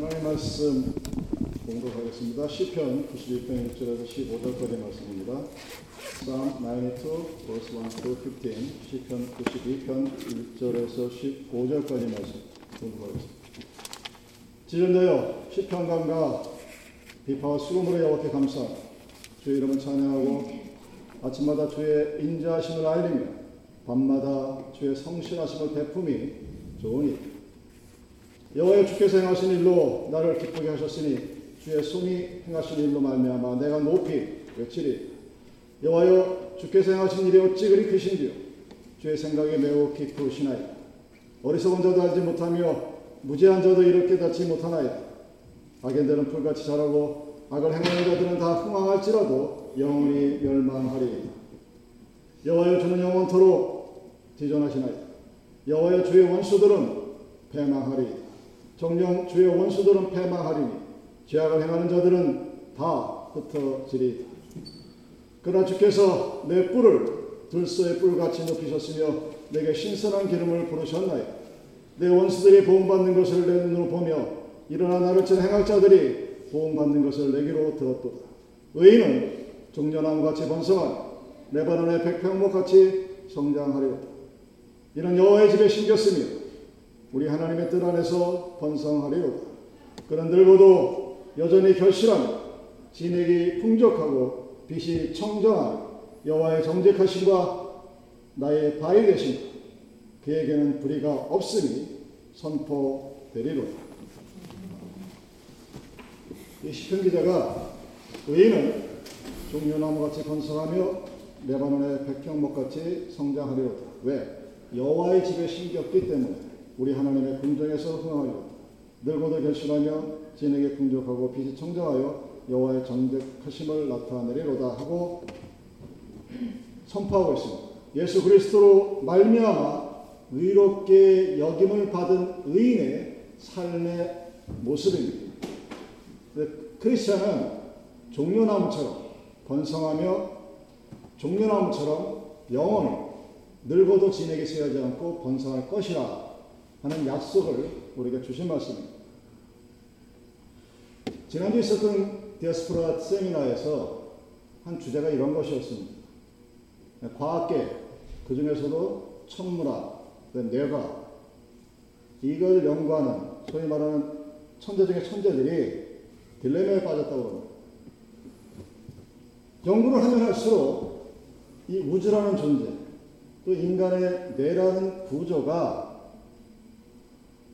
하나님 말씀 공독하겠습니다. 시편 91편 1절에서 15절까지 말씀입니다. Psalm 92, verse 1 to 15, 시편 92편 1절에서 15절까지 말씀 공독하겠습니다. 지존자여 시편강가 비파와 수금으로 여호와께 감사 주의 이름을 찬양하고 아침마다 주의 인자하심을 알리며 밤마다 주의 성실하심을 베품이 좋으니 여호와여 주께서 행하신 일로 나를 기쁘게 하셨으니 주의 손이 행하신 일로 말미암아 내가 높이 외치리. 여호와여 주께서 행하신 일이 어찌 그리 크신지요? 주의 생각이 매우 깊으시나이다. 어리석은 자도 알지 못하며 무지한 자도 이를 깨닫지 못하나이다. 악인들은 풀같이 자라고 악을 행하는 자들은 다 흥황할지라도 영원히 멸망하리. 여호와여 주는 영원토록 지존하시나이다. 여호와여 주의 원수들은 패망하리 정령 주의 원수들은 패망하리니 죄악을 행하는 자들은 다 흩어지리. 그러나 주께서 내 뿔을 들소의 뿔같이 높이셨으며 내게 신선한 기름을 부르셨나요. 내 원수들이 보응받는 것을 내 눈으로 보며 일어나 나를 친 행악자들이 보응받는 것을 내기로 들었도다. 의인은 종려나무같이 번성한 레바논의 백평목같이 성장하리로다. 이는 여호와의 집에 심겼으며 우리 하나님의 뜻 안에서 번성하리로다. 그는 늙어도 여전히 결실하며 진액이 풍족하고 빛이 청정한 여호와의 정직하심과 나의 바위 되신 그에게는 불의가 없으니 선포되리로다. 이 시편 기자가 의인은 종려나무같이 번성하며 레바논의 백향목같이 성장하리로다. 왜? 여호와의 집에 심겼기 때문에 우리 하나님의 궁정에서 흥하여 늙어도 결실하며 진에게 풍족하고 빛이 청정하여 여호와의 정직하심을 나타내리로다 하고 선포하고 있습니다. 예수 그리스도로 말미암아 의롭게 여김을 받은 의인의 삶의 모습입니다. 크리스천은 종려나무처럼 번성하며 종려나무처럼 영원히 늙어도 진에게 세하지 않고 번성할 것이라 하는 약속을 우리가 주신 말씀입니다. 지난주 있었던 디아스포라 세미나에서 한 주제가 이런 것이었습니다. 과학계, 그 중에서도 천문학, 뇌가 이걸 연구하는 소위 말하는 천재 중의 천재들이 딜레마에 빠졌다고 합니다. 연구를 하면 할수록 이 우주라는 존재, 또 인간의 뇌라는 구조가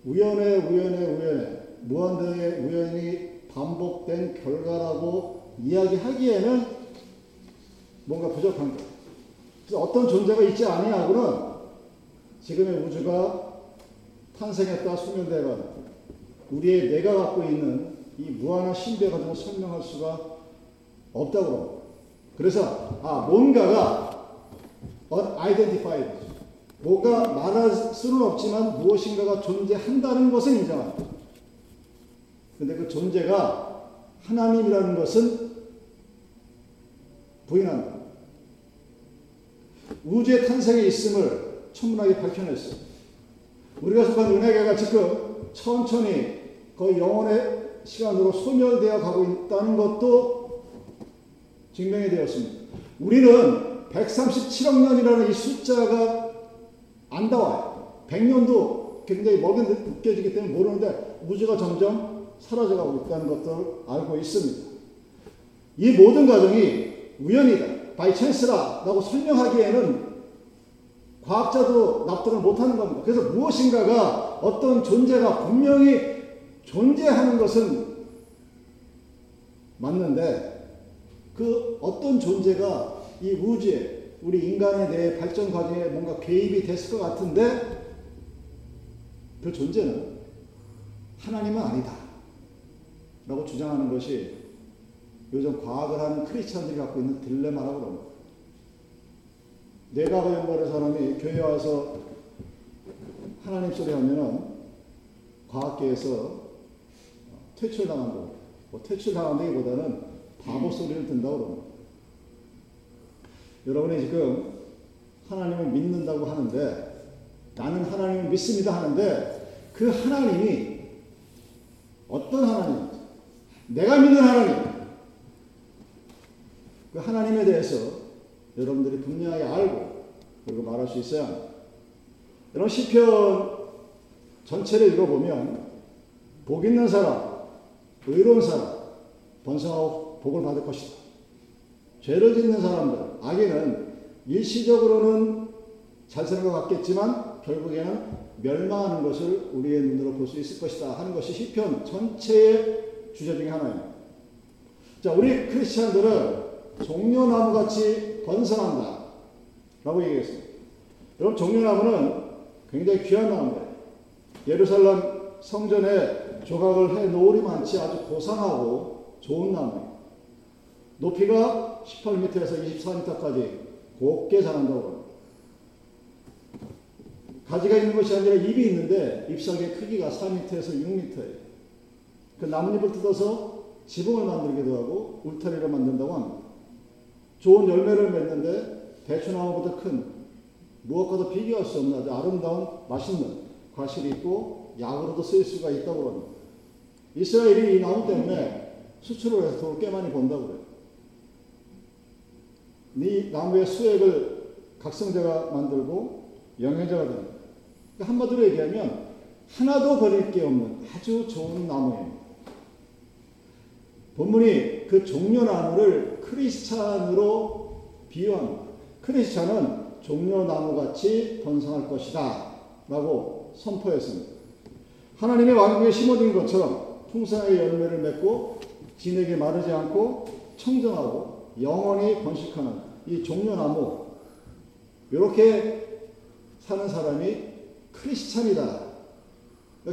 우연의 우연의 우연의 무한대의 우연이 반복된 결과라고 이야기하기에는 뭔가 부족한 거예요. 그래서 어떤 존재가 있지 아니하고는 지금의 우주가 탄생했다 소멸되가 우리의 내가 갖고 있는 이 무한한 신비에 가지고 설명할 수가 없다고. 그래서 아 뭔가가 unidentified 뭐가 말할 수는 없지만 무엇인가가 존재한다는 것은 인정합니다. 근데 그 존재가 하나님이라는 것은 부인한다. 우주의 탄생에 있음을 천문학이 밝혀냈어요. 우리가 속한 은혜계가 지금 천천히 거의 영원의 시간으로 소멸되어 가고 있다는 것도 증명이 되었습니다. 우리는 137억 년이라는 이 숫자가 안 나와요. 100년도 굉장히 멀게 느껴지기 때문에 모르는데 우주가 점점 사라져가고 있다는 것을 알고 있습니다. 이 모든 과정이 우연이다, by chance라라고 설명하기에는 과학자도 납득을 못하는 겁니다. 그래서 무엇인가가 어떤 존재가 분명히 존재하는 것은 맞는데 그 어떤 존재가 이 우주에 우리 인간에 대해 발전 과정에 뭔가 개입이 됐을 것 같은데 그 존재는 하나님은 아니다. 라고 주장하는 것이 요즘 과학을 하는 크리스천들이 갖고 있는 딜레마라고 그럽니다. 뇌과학 연구하는 사람이 교회 와서 하나님 소리 하면은 과학계에서 퇴출당한 거, 뭐 퇴출당한다기보다는 바보 소리를 듣는다고 그럽니다. 여러분이 지금 하나님을 믿는다고 하는데 나는 하나님을 믿습니다 하는데 그 하나님이 어떤 하나님인지, 내가 믿는 하나님, 그 하나님에 대해서 여러분들이 분명하게 알고 그리고 말할 수 있어야 합니다. 여러분 시편 전체를 읽어보면 복 있는 사람, 의로운 사람, 번성하고 복을 받을 것이다. 죄를 짓는 사람들, 악인은 일시적으로는 잘 사는 것 같겠지만 결국에는 멸망하는 것을 우리의 눈으로 볼 수 있을 것이다 하는 것이 시편 전체의 주제 중에 하나입니다. 자, 우리 크리스천들은 종려나무 같이 번성한다 라고 얘기했습니다. 여러분 종려나무는 굉장히 귀한 나무예요. 예루살렘 성전에 조각을 해 놓으리만치 아주 고상하고 좋은 나무예요. 높이가 18m에서 24m까지 곱게 자란다고 합니다. 가지가 있는 것이 아니라 잎이 있는데 잎사귀의 크기가 4m에서 6m예요. 그 나뭇잎을 뜯어서 지붕을 만들기도 하고 울타리를 만든다고 합니다. 좋은 열매를 맺는데 대추나무보다 큰 무엇과도 비교할 수 없는 아주 아름다운 맛있는 과실이 있고 약으로도 쓰일 수가 있다고 합니다. 이스라엘이 이 나무 때문에 수출을 해서 돈을 꽤 많이 번다고 그래요. 이 나무의 수액을 각성제가 만들고 영양제가 됩니다. 그러니까 한마디로 얘기하면 하나도 버릴 게 없는 아주 좋은 나무입니다. 본문이 그 종려나무를 크리스찬으로 비유합니다. 크리스찬은 종려나무같이 번성할 것이다 라고 선포했습니다. 하나님의 왕국에 심어진 것처럼 풍성하게 열매를 맺고 진에게 마르지 않고 청정하고 영원히 번식하는 이 종려나무 이렇게 사는 사람이 크리스찬이다.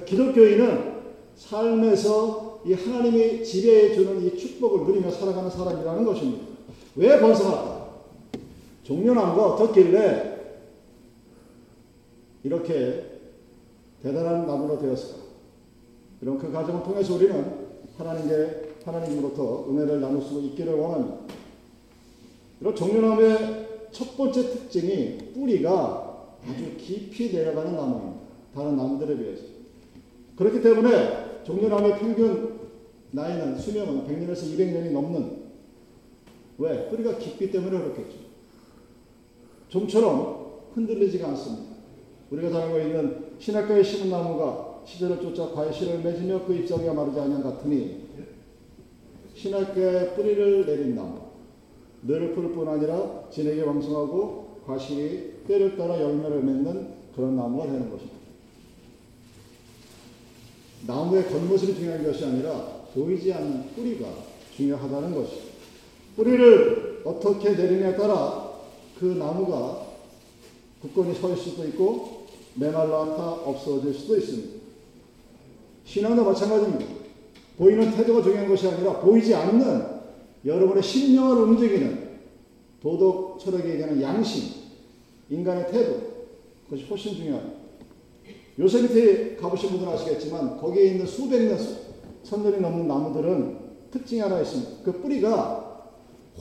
기독교인은 삶에서 이 하나님이 지배해 주는 이 축복을 누리며 살아가는 사람이라는 것입니다. 왜 번성할까? 종려나무가 어떻길래 이렇게 대단한 나무로 되었을까? 이런 그 과정을 통해서 우리는 하나님께 하나님으로부터 은혜를 나눌 수 있기를 원합니다. 이런 종려나무의 첫 번째 특징이 뿌리가 아주 깊이 내려가는 나무입니다. 다른 나무들에 비해서. 그렇기 때문에 종려나무의 평균 나이는 수명은 100년에서 200년이 넘는 왜? 뿌리가 깊기 때문에 그렇겠죠. 좀처럼 흔들리지가 않습니다. 우리가 잘 알고 있는 신학가에 심은 나무가 시절을 쫓아 과실을 맺으며 그 잎사귀가 마르지 않는 같으니 신학가에 뿌리를 내린 나무 늘풀뿐 아니라 진에게 왕성하고 과실이 때를 따라 열매를 맺는 그런 나무가 되는 것입니다. 나무의 겉모습이 중요한 것이 아니라 보이지 않는 뿌리가 중요하다는 것이죠. 뿌리를 어떻게 내리냐에 따라 그 나무가 굳건히 설 수도 있고 메말라 타 없어질 수도 있습니다. 신앙도 마찬가지입니다. 보이는 태도가 중요한 것이 아니라 보이지 않는 여러분의 심령을 움직이는 도덕 철학에 얘기하는 양심, 인간의 태도, 그것이 훨씬 중요합니다. 요세미트에 가보신 분들은 아시겠지만 거기에 있는 수백 년, 천 년이 넘는 나무들은 특징이 하나 있습니다. 그 뿌리가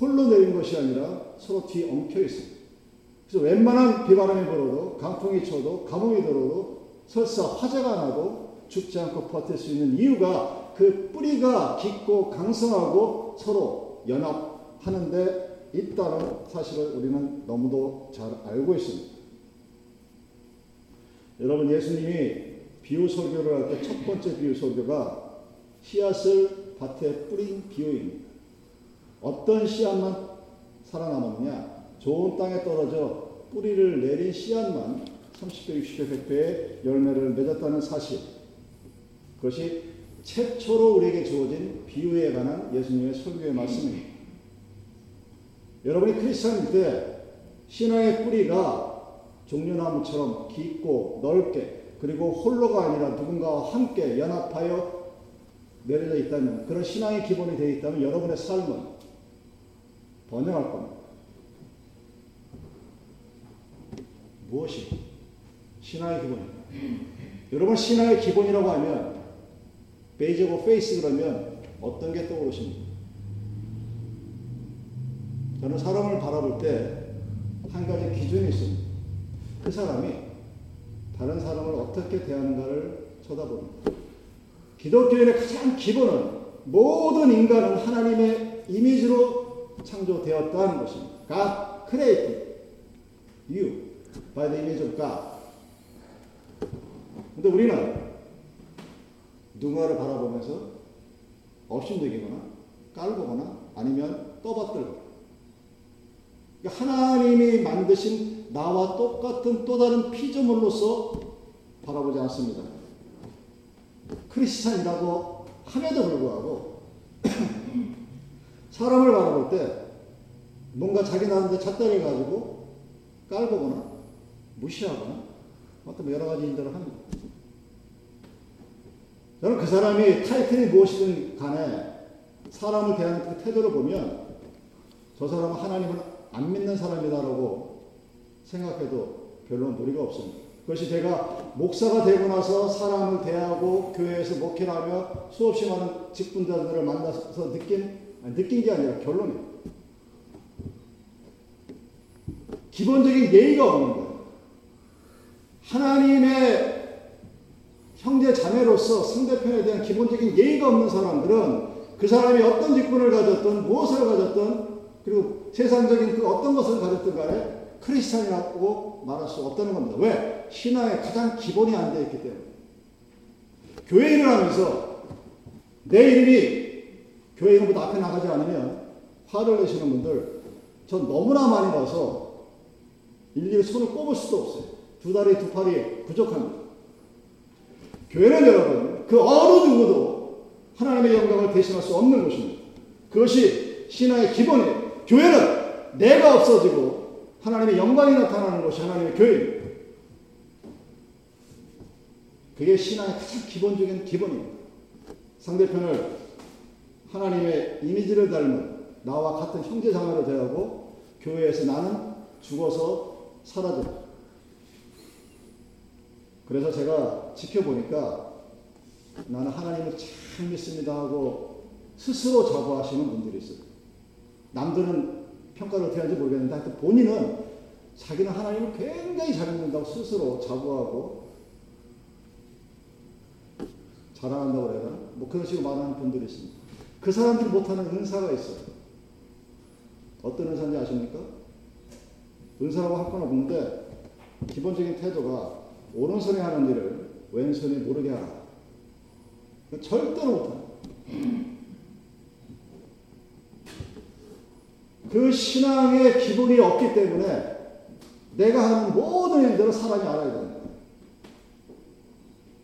홀로 내린 것이 아니라 서로 뒤에 엉켜 있습니다. 그래서 웬만한 비바람이 불어도 강풍이 쳐도 가뭄이 들어도 설사 화재가 나도 죽지 않고 버틸 수 있는 이유가 그 뿌리가 깊고 강성하고 서로 연합하는데 있다는 사실을 우리는 너무도 잘 알고 있습니다. 여러분 예수님이 비유 설교를 할 때 첫 번째 비유 설교가 씨앗을 밭에 뿌린 비유입니다. 어떤 씨앗만 살아남았느냐? 좋은 땅에 떨어져 뿌리를 내린 씨앗만 30배, 60배, 100배의 열매를 맺었다는 사실. 그것이 최초로 우리에게 주어진 비유에 관한 예수님의 설교의 말씀입니다. 여러분이 크리스천일 때 신앙의 뿌리가 종려나무처럼 깊고 넓게 그리고 홀로가 아니라 누군가와 함께 연합하여 내려져 있다면 그런 신앙의 기본이 되어 있다면 여러분의 삶은 번영할 겁니다. 무엇이 신앙의 기본입니다. 여러분 신앙의 기본이라고 하면 of faith 그러면 어떤 게 떠오르십니까? 저는 사람을 바라볼 때 한 가지 기준이 있습니다. 그 사람이 다른 사람을 어떻게 대하는가를 쳐다봅니다. 기독교인의 가장 기본은 모든 인간은 하나님의 이미지로 창조되었다는 것입니다. God created you by the image of God. 근데 우리는 누군가를 바라보면서 업신여기거나 깔보거나 아니면 떠받들고 그러니까 하나님이 만드신 나와 똑같은 또 다른 피조물로서 바라보지 않습니다. 크리스찬이라고 함에도 불구하고 사람을 바라볼 때 뭔가 자기 나름대로 잣대를 가지고 깔보거나 무시하거나 어떤 여러 가지 일들을 합니다. 저는 그 사람이 타이틀이 무엇이든 간에 사람을 대하는 그 태도를 보면 저 사람은 하나님을 안 믿는 사람이다라고 생각해도 별로 무리가 없습니다. 그것이 제가 목사가 되고 나서 사람을 대하고 교회에서 목회를 하며 수없이 많은 직분자들을 만나서 느낀, 아니, 느낀 게 아니라 결론이에요. 기본적인 예의가 없는 거예요. 하나님의 형제 자매로서 상대편에 대한 기본적인 예의가 없는 사람들은 그 사람이 어떤 직분을 가졌든 무엇을 가졌든 그리고 세상적인 그 어떤 것을 가졌든 간에 크리스찬이라고 말할 수 없다는 겁니다. 왜? 신앙의 가장 기본이 안 되어 있기 때문에. 교회 일을 하면서 내 이름이 교회 이름보다 앞에 나가지 않으면 화를 내시는 분들 전 너무나 많이 봐서 일일이 손을 꼽을 수도 없어요. 두 다리 두 팔이 부족합니다. 교회는 여러분 그 어느 누구도 하나님의 영광을 대신할 수 없는 것입니다. 그것이 신앙의 기본이에요. 교회는 내가 없어지고 하나님의 영광이 나타나는 것이 하나님의 교회입니다. 그게 신앙의 가장 기본적인 기본입니다. 상대편을 하나님의 이미지를 닮은 나와 같은 형제 자매로 대하고 교회에서 나는 죽어서 사라진다. 그래서 제가 지켜보니까 나는 하나님을 참 믿습니다 하고 스스로 자부하시는 분들이 있어요. 남들은 평가를 어떻게 하는지 모르겠는데 하여튼 본인은 자기는 하나님을 굉장히 잘 믿는다고 스스로 자부하고 자랑한다고 해야 되나? 뭐 그런 식으로 말하는 분들이 있습니다. 그 사람들이 못하는 은사가 있어요. 어떤 은사인지 아십니까? 은사라고 할 건 없는데 기본적인 태도가 오른손에 하는 일을 왼손이 모르게 하라. 절대로 못한다. 그 신앙의 기본이 없기 때문에 내가 하는 모든 일들을 사람이 알아야 된다.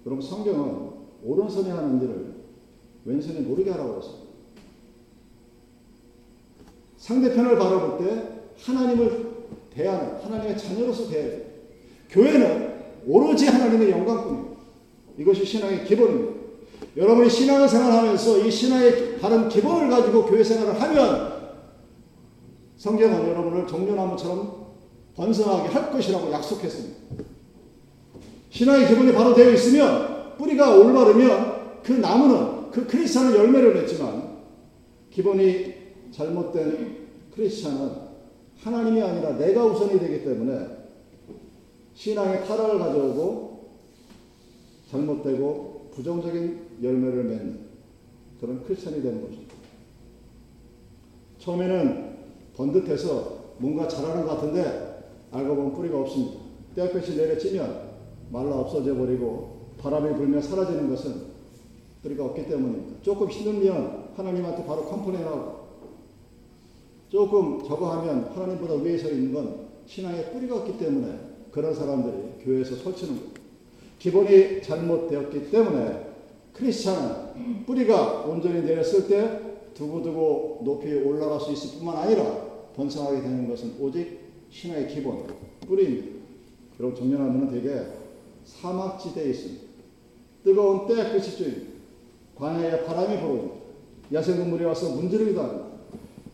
그럼 성경은 오른손에 하는 일을 왼손이 모르게 하라고 했습니다. 상대편을 바라볼 때 하나님을 대하는 하나님의 자녀로서 돼요. 교회는 오로지 하나님의 영광뿐입니다. 이것이 신앙의 기본입니다. 여러분이 신앙을 생활하면서 이 신앙의 바른 기본을 가지고 교회 생활을 하면 성경은 여러분을 종려나무처럼 번성하게 할 것이라고 약속했습니다. 신앙의 기본이 바로 되어 있으면 뿌리가 올바르면 그 나무는 그 크리스찬은 열매를 맺지만 기본이 잘못된 크리스찬은 하나님이 아니라 내가 우선이 되기 때문에 신앙의 타락을 가져오고 잘못되고 부정적인 열매를 맺는 그런 크리스찬이 되는 것입니다. 처음에는 번듯해서 뭔가 잘하는 것 같은데 알고 보면 뿌리가 없습니다. 뙤약볕이 내려지면 말라 없어져 버리고 바람이 불면 사라지는 것은 뿌리가 없기 때문입니다. 조금 힘들면 하나님한테 바로 complain하고 조금 저거 하면 하나님보다 위에 서 있는 건 신앙에 뿌리가 없기 때문에 그런 사람들이 교회에서 설치는 거예요. 기본이 잘못되었기 때문에 크리스찬은 뿌리가 온전히 내렸을 때 두고두고 높이 올라갈 수 있을 뿐만 아니라 번성하게 되는 것은 오직 신화의 기본, 뿌리입니다. 그리고 정년하면 되게 사막지대에 있습니다. 뜨거운 때 끝이 줍니다. 광야에 바람이 불어옵니다. 야생동물이 와서 문지르기도 합니다.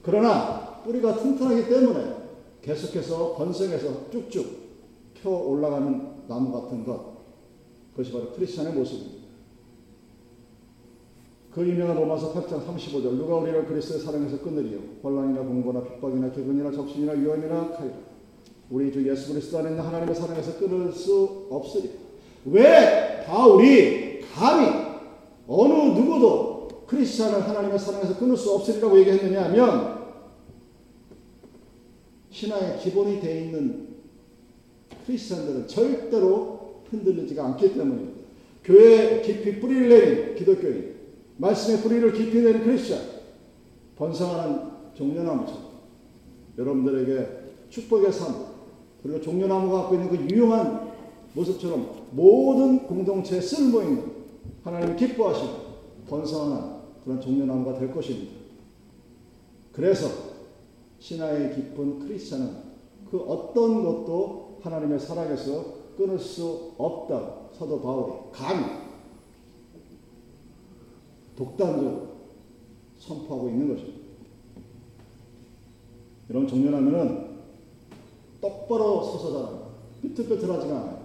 그러나 뿌리가 튼튼하기 때문에 계속해서 번성해서 쭉쭉 펴 올라가는 나무 같은 것. 그것이 바로 크리스천의 모습입니다. 그 유명한 로마서 8장 35절 누가 우리를 그리스도의 사랑에서 끊으리요 혼란이나 공고나 핍박이나 기근이나 적신이나 위험이나 칼 우리 주 예수 그리스도 안에 있는 하나님의 사랑에서 끊을 수 없으리 왜 바울이 감히 어느 누구도 크리스찬을 하나님의 사랑에서 끊을 수 없으리라고 얘기했느냐 하면 신앙의 기본이 되어 있는 크리스찬들은 절대로 흔들리지가 않기 때문입니다. 교회에 깊이 뿌리를 내린 기독교인, 말씀의 뿌리를 깊이 내린 크리스찬, 번성하는 종려나무처럼 여러분들에게 축복의 삶, 그리고 종려나무가 갖고 있는 그 유용한 모습처럼 모든 공동체에 쓸모 있는 하나님이 기뻐하시는 번성하는 그런 종려나무가 될 것입니다. 그래서 신화의 깊은 크리스찬은 그 어떤 것도 하나님의 사랑에서 끊을 수 없다. 사도 바울이 감히 독단적으로 선포하고 있는 것입니다. 이런 종려나무는 똑바로 서서 자랍니다. 삐뚤삐뚤하지가 않아요.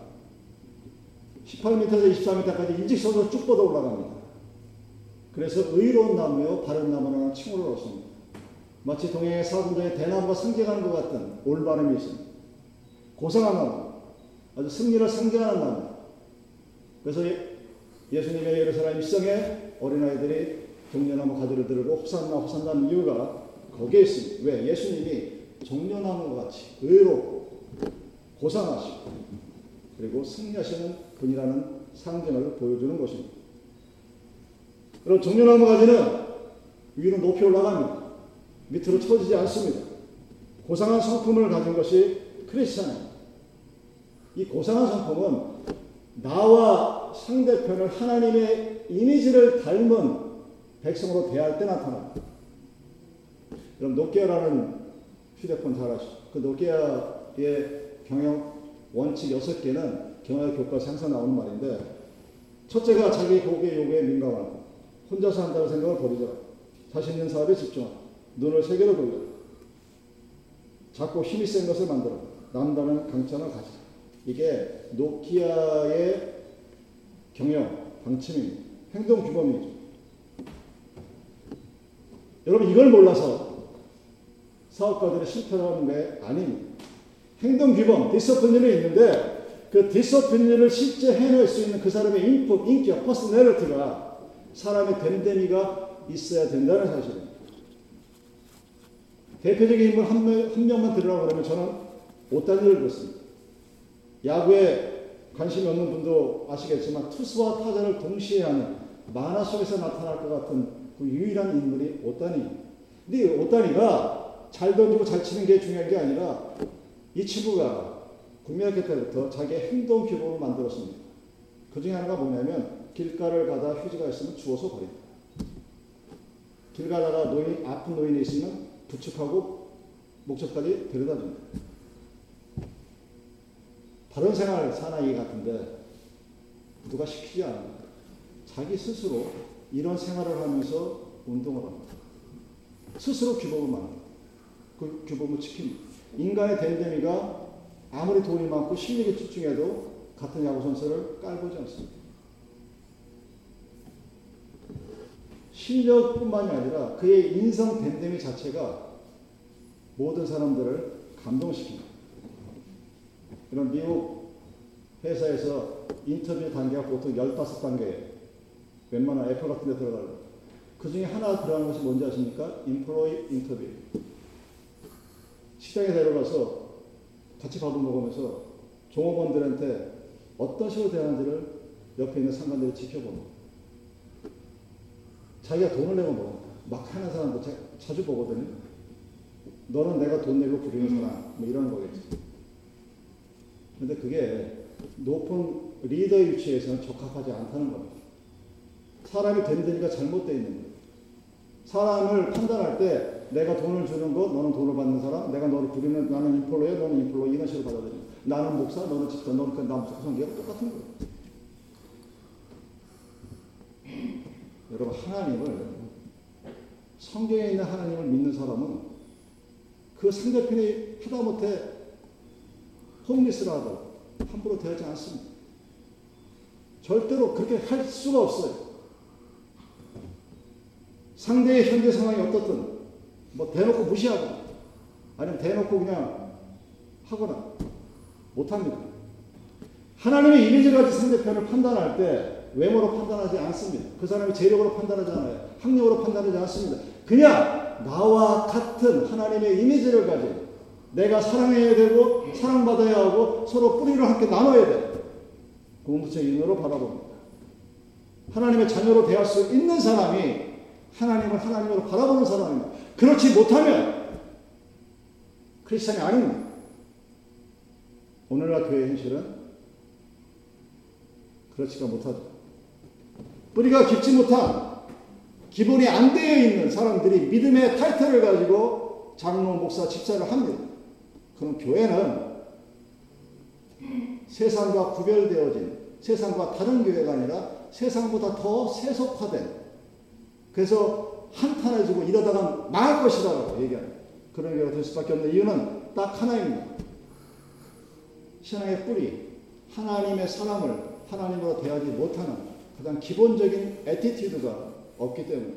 18m에서 24m까지 일직선으로 쭉 뻗어 올라갑니다. 그래서 의로운 나무요 바른 나무라는 칭호를 얻습니다. 마치 동해의 사군도의 대나무가 상징하는 것 같은 올바름이 있습니다. 고상한 나무, 아주 승리를 상징하는 나무. 그래서 예수님의 예루살렘 입성에 어린아이들이 종려나무 가지를 들고 호산나 호산나는 이유가 거기에 있습니다. 왜? 예수님이 종려나무 같이 의롭고 고상하시고 그리고 승리하시는 분이라는 상징을 보여주는 것입니다. 그럼 종려나무 가지는 위로 높이 올라갑니다. 밑으로 처지지 않습니다. 고상한 성품을 가진 것이 크리스찬입니다. 이 고상한 성품은 나와 상대편을 하나님의 이미지를 닮은 백성으로 대할 때 나타납니다. 그럼 노키아라는 휴대폰 잘 아시죠? 그 노키아의 경영 원칙 6개는 경영 교과서 항상 나오는 말인데 첫째가 자기 고객 요구에 민감하고 혼자서 한다는 생각을 버리자. 자신 있는 사업에 집중하고 눈을 세계로 돌려. 작고 힘이 센 것을 만들어. 남다른 강점을 가지자. 이게 노키아의 경영 방침입니다. 행동 규범이죠. 여러분 이걸 몰라서 사업가들이 실패하는 게 아닙니다. 행동 규범, discipline이 있는데 그 discipline을 실제 해낼 수 있는 그 사람의 인품, 인격, personality가 사람의 됨됨이가 있어야 된다는 사실입니다. 대표적인 인물 한, 명, 한 명만 들으라고 그러면 저는 오단니를 들었습니다. 야구에 관심이 없는 분도 아시겠지만 투수와 타자를 동시에 하는 만화 속에서 나타날 것 같은 그 유일한 인물이 오단니. 근데 오단니가 잘 던지고 잘 치는 게 중요한 게 아니라 이 친구가 국민학교 때부터 자기의 행동 규범을 만들었습니다. 그 중에 하나가 뭐냐면 길가를 가다 휴지가 있으면 주워서 버린다. 길 가다가 노인, 아픈 노인이 있으면 부축하고 목적까지 데려다 줍니다. 다른 생활 사나이 같은데 누가 시키지 않습니다. 자기 스스로 이런 생활을 하면서 운동을 합니다. 스스로 규범을 만듭니다. 그 규범을 지킵니다. 인간의 댐댐이가 아무리 돈이 많고 실력에 집중해도 같은 야구 선수를 깔보지 않습니다. 실력뿐만이 아니라 그의 인성 댐댐이 자체가 모든 사람들을 감동시킵니다. 이런 미국 회사에서 인터뷰 단계가 보통 15단계 웬만한 애플 같은 데 들어가고 그 중에 하나 들어가는 것이 뭔지 아십니까? 인플로이 인터뷰. 시장에 데려가서 같이 밥을 먹으면서 종업원들한테 어떤 식으로 대하는지를 옆에 있는 상관들이 지켜봅니다. 자기가 돈을 내고 먹어. 막 하는 사람도 자, 자주 보거든요. 너는 내가 돈 내고 부리는 사람. 뭐 이런 거겠지. 근데 그게 높은 리더 위치에서는 적합하지 않다는 겁니다. 사람이 됨되니까 잘못되어 있는 거예요. 사람을 판단할 때 내가 돈을 주는 것, 너는 돈을 받는 사람, 내가 너를 부리는 나는 인플로야, 너는 인플로 이런 식으로 받아들여. 나는 목사, 너는 집사, 너는 그남 성계가 똑같은 거예요. 여러분 하나님을 성경에 있는 하나님을 믿는 사람은 그 상대편이 하다못해 홈리스라도 함부로 대하지 않습니다. 절대로 그렇게 할 수가 없어요. 상대의 현재 상황이 어떻든 뭐 대놓고 무시하고 아니면 대놓고 그냥 하거나 못합니다. 하나님의 이미지 가지 상대편을 판단할 때 외모로 판단하지 않습니다. 그 사람이 재력으로 판단하지 않아요. 학력으로 판단하지 않습니다. 그냥 나와 같은 하나님의 이미지를 가진 내가 사랑해야 되고 사랑받아야 하고 서로 뿌리를 함께 나눠야 돼. 궁극적인 눈으로 바라봅니다. 하나님의 자녀로 대할 수 있는 사람이 하나님을 하나님으로 바라보는 사람입니다. 그렇지 못하면 크리스천이 아닙니다. 오늘날 교회 현실은 그렇지가 못하죠. 뿌리가 깊지 못한 기본이 안 되어 있는 사람들이 믿음의 타이틀을 가지고 장로, 목사, 집사를 합니다. 그럼 교회는 세상과 구별되어진 세상과 다른 교회가 아니라 세상보다 더 세속화된 그래서 한탄해지고 이러다가 망할 것이라고 얘기합니다. 그런 교회가 될 수밖에 없는 이유는 딱 하나입니다. 신앙의 뿌리, 하나님의 사람을 하나님으로 대하지 못하는 가장 기본적인 attitude가 없기 때문에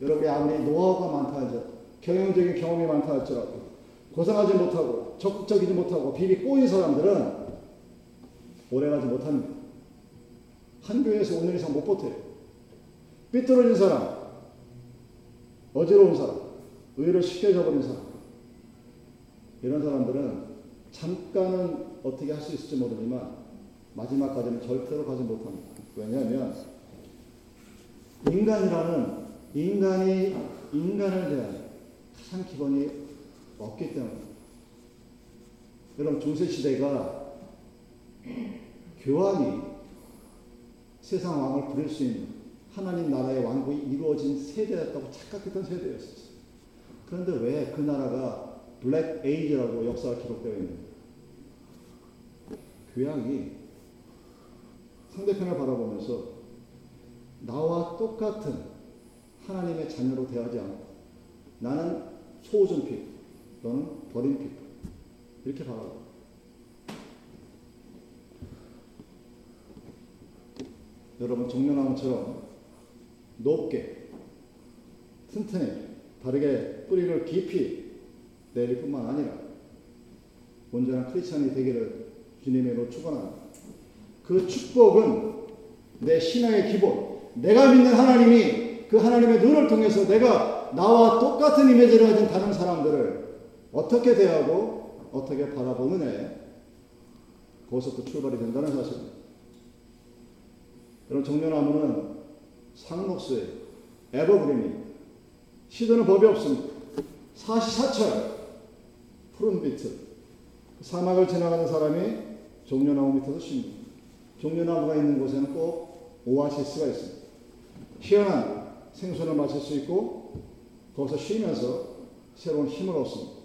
여러분이 아무리 노하우가 많다 하죠. 경영적인 경험이 많다 할지라도 고생하지 못하고 적극적이지 못하고 비비 꼬인 사람들은 오래가지 못합니다. 한 교회에서 5년 이상 못 버텨요. 삐뚤어진 사람, 어지러운 사람, 의를 쉽게 저버린 사람 이런 사람들은 잠깐은 어떻게 할 수 있을지 모르지만 마지막까지는 절대로 가지 못합니다. 왜냐하면 인간이라는 인간이 인간을 대한 가장 기본이 없기 때문에 여러분 중세 시대가 교황이 세상 왕을 부릴 수 있는 하나님 나라의 왕국이 이루어진 세대였다고 착각했던 세대였어요. 그런데 왜 그 나라가 블랙 에이지라고 역사가 기록되어 있는 교황이 상대편을 바라보면서 나와 똑같은 하나님의 자녀로 대하지 않고 나는 소우전 피 너는 버린 피 이렇게 바라보 여러분 종려나무처럼 높게 튼튼히 바르게 뿌리를 깊이 내릴 뿐만 아니라 온전한 크리스천이 되기를 주님으로 축원합니다. 그 축복은 내 신앙의 기본, 내가 믿는 하나님이 그 하나님의 눈을 통해서 내가 나와 똑같은 이미지를 가진 다른 사람들을 어떻게 대하고 어떻게 바라보느냐에 거기서부터 출발이 된다는 사실입니다. 여러분 정년나무는 상록수의 에버그린입니다. 시드는 법이 없습니다. 사시사철 푸른 비트 사막을 지나가는 사람이 종려나무 밑에서 쉽니다. 종려나무가 있는 곳에는 꼭 오아시스가 있습니다. 희한한 생수를 마실 수 있고 거기서 쉬면서 새로운 힘을 얻습니다.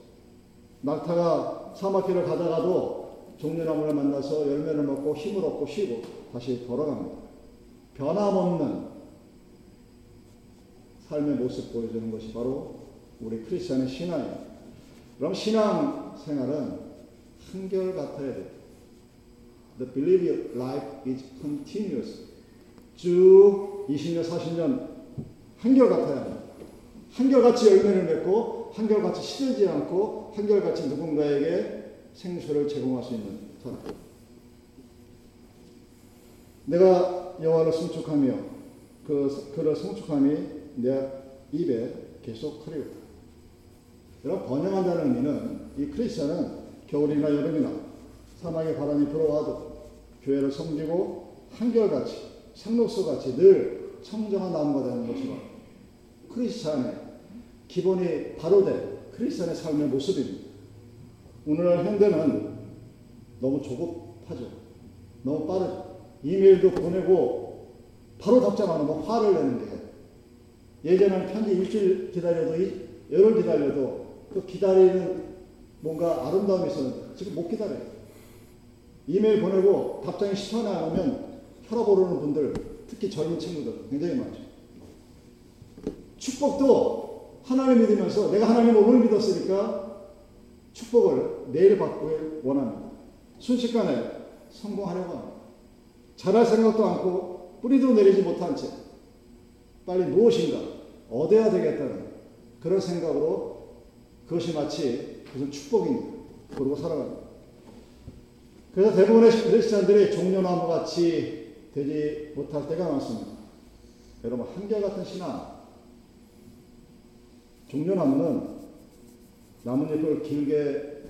낙타가 사막길을 가다가도 종려나무를 만나서 열매를 먹고 힘을 얻고 쉬고 다시 돌아갑니다. 변함없는 삶의 모습 보여주는 것이 바로 우리 크리스천의 신앙입니다. 그럼 신앙 생활은 한결 같아야 돼요. The belief life is continuous. 쭉 20년, 40년 한결 같아야 합니다. 한결같이 열매를 맺고 한결같이 시들지 않고 한결같이 누군가에게 생수를 제공할 수 있는 사람. 내가 여호와를 송축하며 그 그를 송축함이 내 입에 계속 흐르다. 여러분 번영한다는 의미는 이 크리스천은 겨울이나 여름이나 사막의 바람이 불어와도 교회를 섬기고 한결같이 상록수같이 늘 청정한 나무가 되는 것이라 크리스천의 기본이 바로 된 크리스천의 삶의 모습입니다. 오늘날 현대는 너무 조급하죠. 너무 빠르죠. 이메일도 보내고 바로 답장 안 하면 화를 내는 게 예전에는 편지 일주일 기다려도 열흘 기다려도 그 기다리는 뭔가 아름다움이 있었는데 지금 못 기다려요. 이메일 보내고 답장이 10분 안 오면 혈압 오르는 분들 특히 젊은 친구들 굉장히 많죠. 축복도 하나님 믿으면서 내가 하나님 오늘 믿었으니까 축복을 내일 받고 원합니다. 순식간에 성공하려고 합니다. 잘할 생각도 않고 뿌리도 내리지 못한 채 빨리 무엇인가 얻어야 되겠다는 그런 생각으로 그것이 마치 무슨 축복입니다. 그러고 살아갑니다. 그래서 대부분의 크리스찬들이 종려나무 같이 되지 못할 때가 많습니다. 여러분 한결같은 신앙 종려나무는 나뭇잎을 길게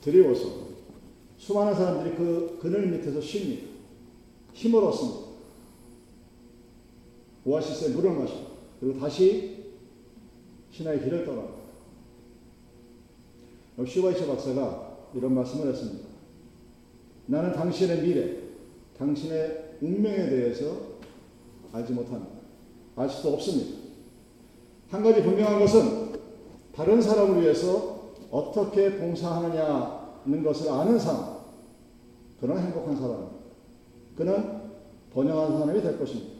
들이워서 수많은 사람들이 그 그늘 밑에서 쉽니다. 힘을 얻습니다. 오아시스에 물을 마시고 그리고 다시 신화의 길을 떠납니다. 슈바이처 박사가 이런 말씀을 했습니다. 나는 당신의 미래, 당신의 운명에 대해서 알지 못합니다. 알 수도 없습니다. 한 가지 분명한 것은 다른 사람을 위해서 어떻게 봉사하느냐는 것을 아는 사람, 그는 행복한 사람, 그는 번영한 사람이 될 것입니다.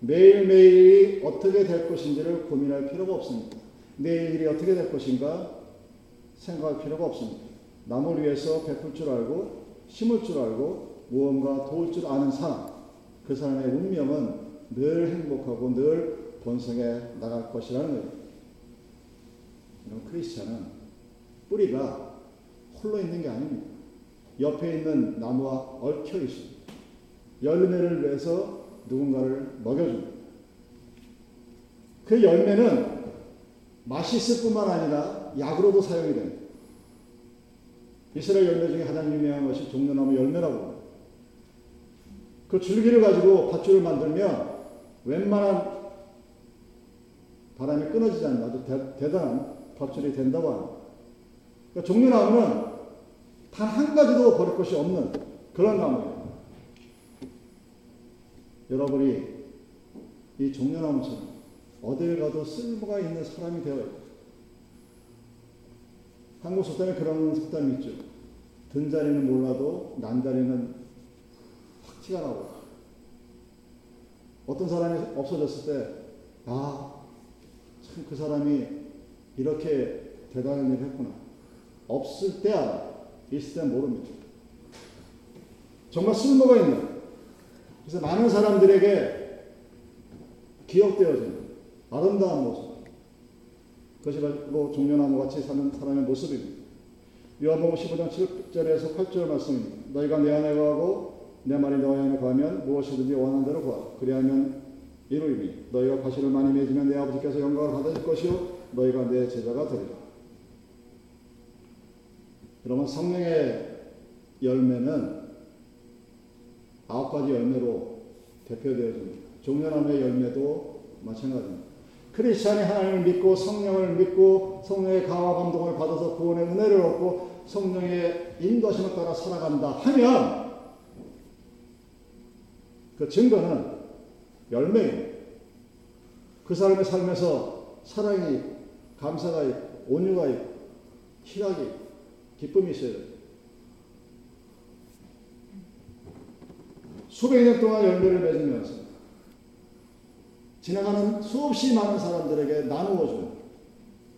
매일매일이 어떻게 될 것인지를 고민할 필요가 없습니다. 내일이 어떻게 될 것인가 생각할 필요가 없습니다. 남을 위해서 베풀 줄 알고 심을 줄 알고 무언가 도울 줄 아는 사람, 그 사람의 운명은 늘 행복하고 늘 번성해 나갈 것이라는 거예요. 크리스찬은 뿌리가 홀로 있는 게 아닙니다. 옆에 있는 나무와 얽혀 있습니다. 열매를 내서 누군가를 먹여줍니다. 그 열매는 맛있을 뿐만 아니라 약으로도 사용이 됩니다. 이스라엘 열매 중에 가장 유명한 것이 종려나무 열매라고 합니다. 그 줄기를 가지고 밧줄을 만들면 웬만한 바람이 끊어지지 않는 아주 대, 대단한 밧줄이 된다고 합니다. 그러니까 종려나무는 단 한 가지도 버릴 것이 없는 그런 나무예요. 여러분이 이 종려나무처럼 어딜 가도 쓸모가 있는 사람이 되어야 돼요. 한국 속담에 그런 속담이 있죠. 든 자리는 몰라도 난 자리는 확 티가 나고. 어떤 사람이 없어졌을 때, 아, 참 그 사람이 이렇게 대단한 일을 했구나. 없을 때 알아. 있을 때 모릅니다. 정말 쓸모가 있는. 그래서 많은 사람들에게 기억되어지는 아름다운 모습. 그것이 바로 종려나무 같이 사는 사람의 모습입니다. 요한복음 15장 7절에서 8절 말씀입니다. 너희가 내 안에 거하고 내 말이 너희 안에 거하면 무엇이든지 원하는 대로 구하라. 그리하면 이루이니 너희가 과실을 많이 맺으면 내 아버지께서 영광을 받으실 것이요 너희가 내 제자가 되리라. 여러분 성령의 열매는 아홉 가지 열매로 대표되어집니다. 종려나무의 열매도 마찬가지입니다. 크리스찬이 하나님을 믿고 성령을 믿고 성령의 강화 감동을 받아서 구원의 은혜를 얻고 성령의 인도하심을 따라 살아간다 하면 그 증거는 열매입니다. 그 사람의 삶에서 사랑이 감사가 있고 온유가 있고 희락이 기쁨이 있어야 돼요. 수백 년 동안 열매를 맺으면서 지나가는 수없이 많은 사람들에게 나누어주는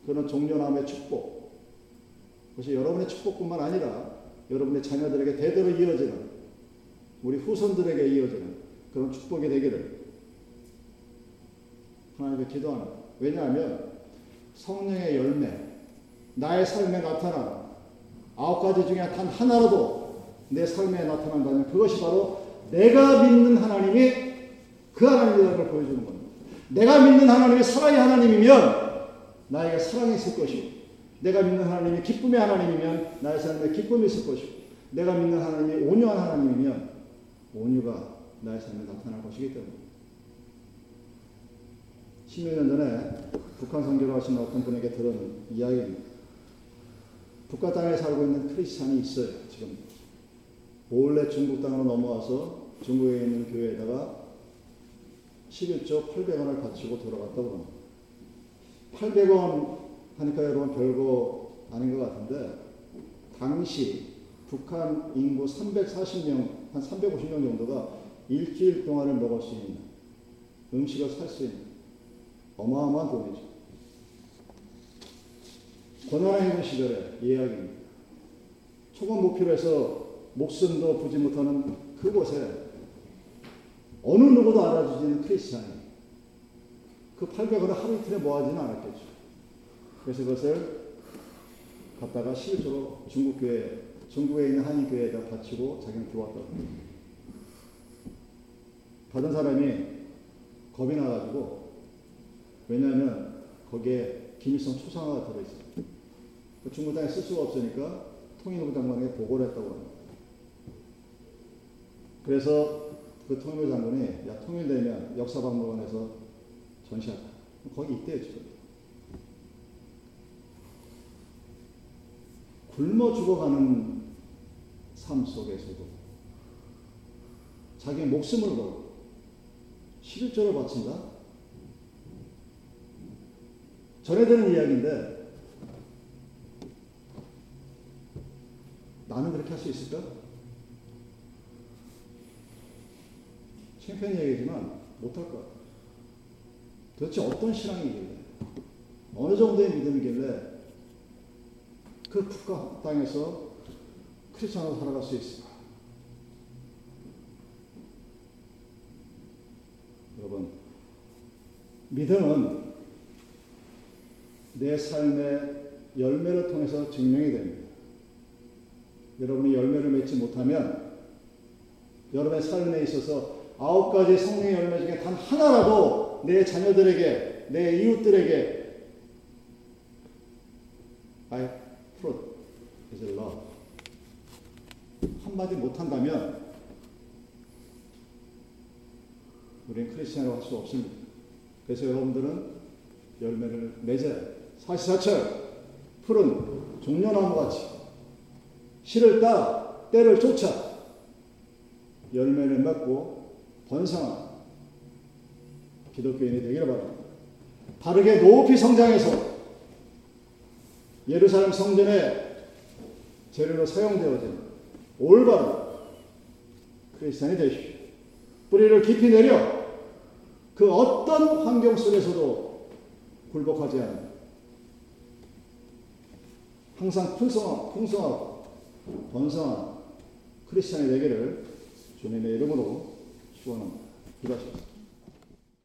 그런 종려남의 축복. 그것이 여러분의 축복뿐만 아니라 여러분의 자녀들에게 대대로 이어지는 우리 후손들에게 이어지는 그런 축복이 되기를 하나님께 기도합니다. 왜냐하면 성령의 열매, 나의 삶에 나타난 아홉 가지 중에 단 하나라도 내 삶에 나타난다면 그것이 바로 내가 믿는 하나님이 그 하나님이라는 걸 보여주는 겁니다. 내가 믿는 하나님이 사랑의 하나님이면 나에게 사랑이 있을 것이고 내가 믿는 하나님이 기쁨의 하나님이면 나의 삶에 기쁨이 있을 것이고 내가 믿는 하나님이 온유한 하나님이면 온유가 나의 삶에 나타날 것이기 때문에 10여 년 전에 북한 선교를 하신 어떤 분에게 들은 이야기입니다. 북한 땅에 살고 있는 크리스찬이 있어요. 지금 몰래 중국 땅으로 넘어와서 중국에 있는 교회에다가 11조 800원을 바치고 돌아갔다고 합니다. 800원 하니까 여러분 별거 아닌 것 같은데 당시 북한 인구 340명, 한 350명 정도가 일주일 동안을 먹을 수 있는 음식을 살 수 있는 어마어마한 돈이죠. 고난의 행군 시절의 이야기입니다. 초급 목표로 해서 목숨도 부지 못하는 그곳에 어느 누구도 알아주지는 크리스찬이 그 800원을 하루 이틀에 모아지는 않았겠죠. 그래서 그것을 갖다가 실제로 중국 교회, 중국에 있는 한인 교회에다 바치고 자기는 들어왔다고. 받은 사람이 겁이 나가지고 왜냐하면 거기에 김일성 초상화가 들어있어요. 그 중국당에 쓸 수가 없으니까 통일부 장관에게 보고를 했다고 합니다. 그래서 그 통일부 장관이 야 통일되면 역사박물관에서 전시하자. 거기 있대요 지금. 굶어 죽어가는 삶 속에서도 자기 목숨을 걸고 11조를 바친다? 전해 들은 이야기인데 나는 그렇게 할 수 있을까? 창피한 얘기지만 못할 것 같아. 도대체 어떤 신앙이길래, 어느 정도의 믿음이길래 그 국가 땅에서 크리스천으로 살아갈 수 있을까? 여러분, 믿음은 내 삶의 열매를 통해서 증명이 됩니다. 여러분이 열매를 맺지 못하면 여러분의 삶에 있어서 아홉 가지 성령의 열매 중에 단 하나라도 내 자녀들에게, 내 이웃들에게 I fruit is love. 한마디 못한다면 우리는 크리스천이라고 할 수 없습니다. 그래서 여러분들은 열매를 맺어야 해요. 사시사철 푸른 종려나무 같이 씨를 따 때를 쫓아 열매를 맺고 번성한 기독교인이 되기를 바랍니다. 바르게 높이 성장해서 예루살렘 성전의 재료로 사용되어진 올바른 크리스찬이 되십시오. 뿌리를 깊이 내려 그 어떤 환경 속에서도 굴복하지 않는 항상 풍성하고, 풍성하고 번성한 크리스찬이 되기를 주님의 이름으로 축원합니다. 기도하시겠습니다.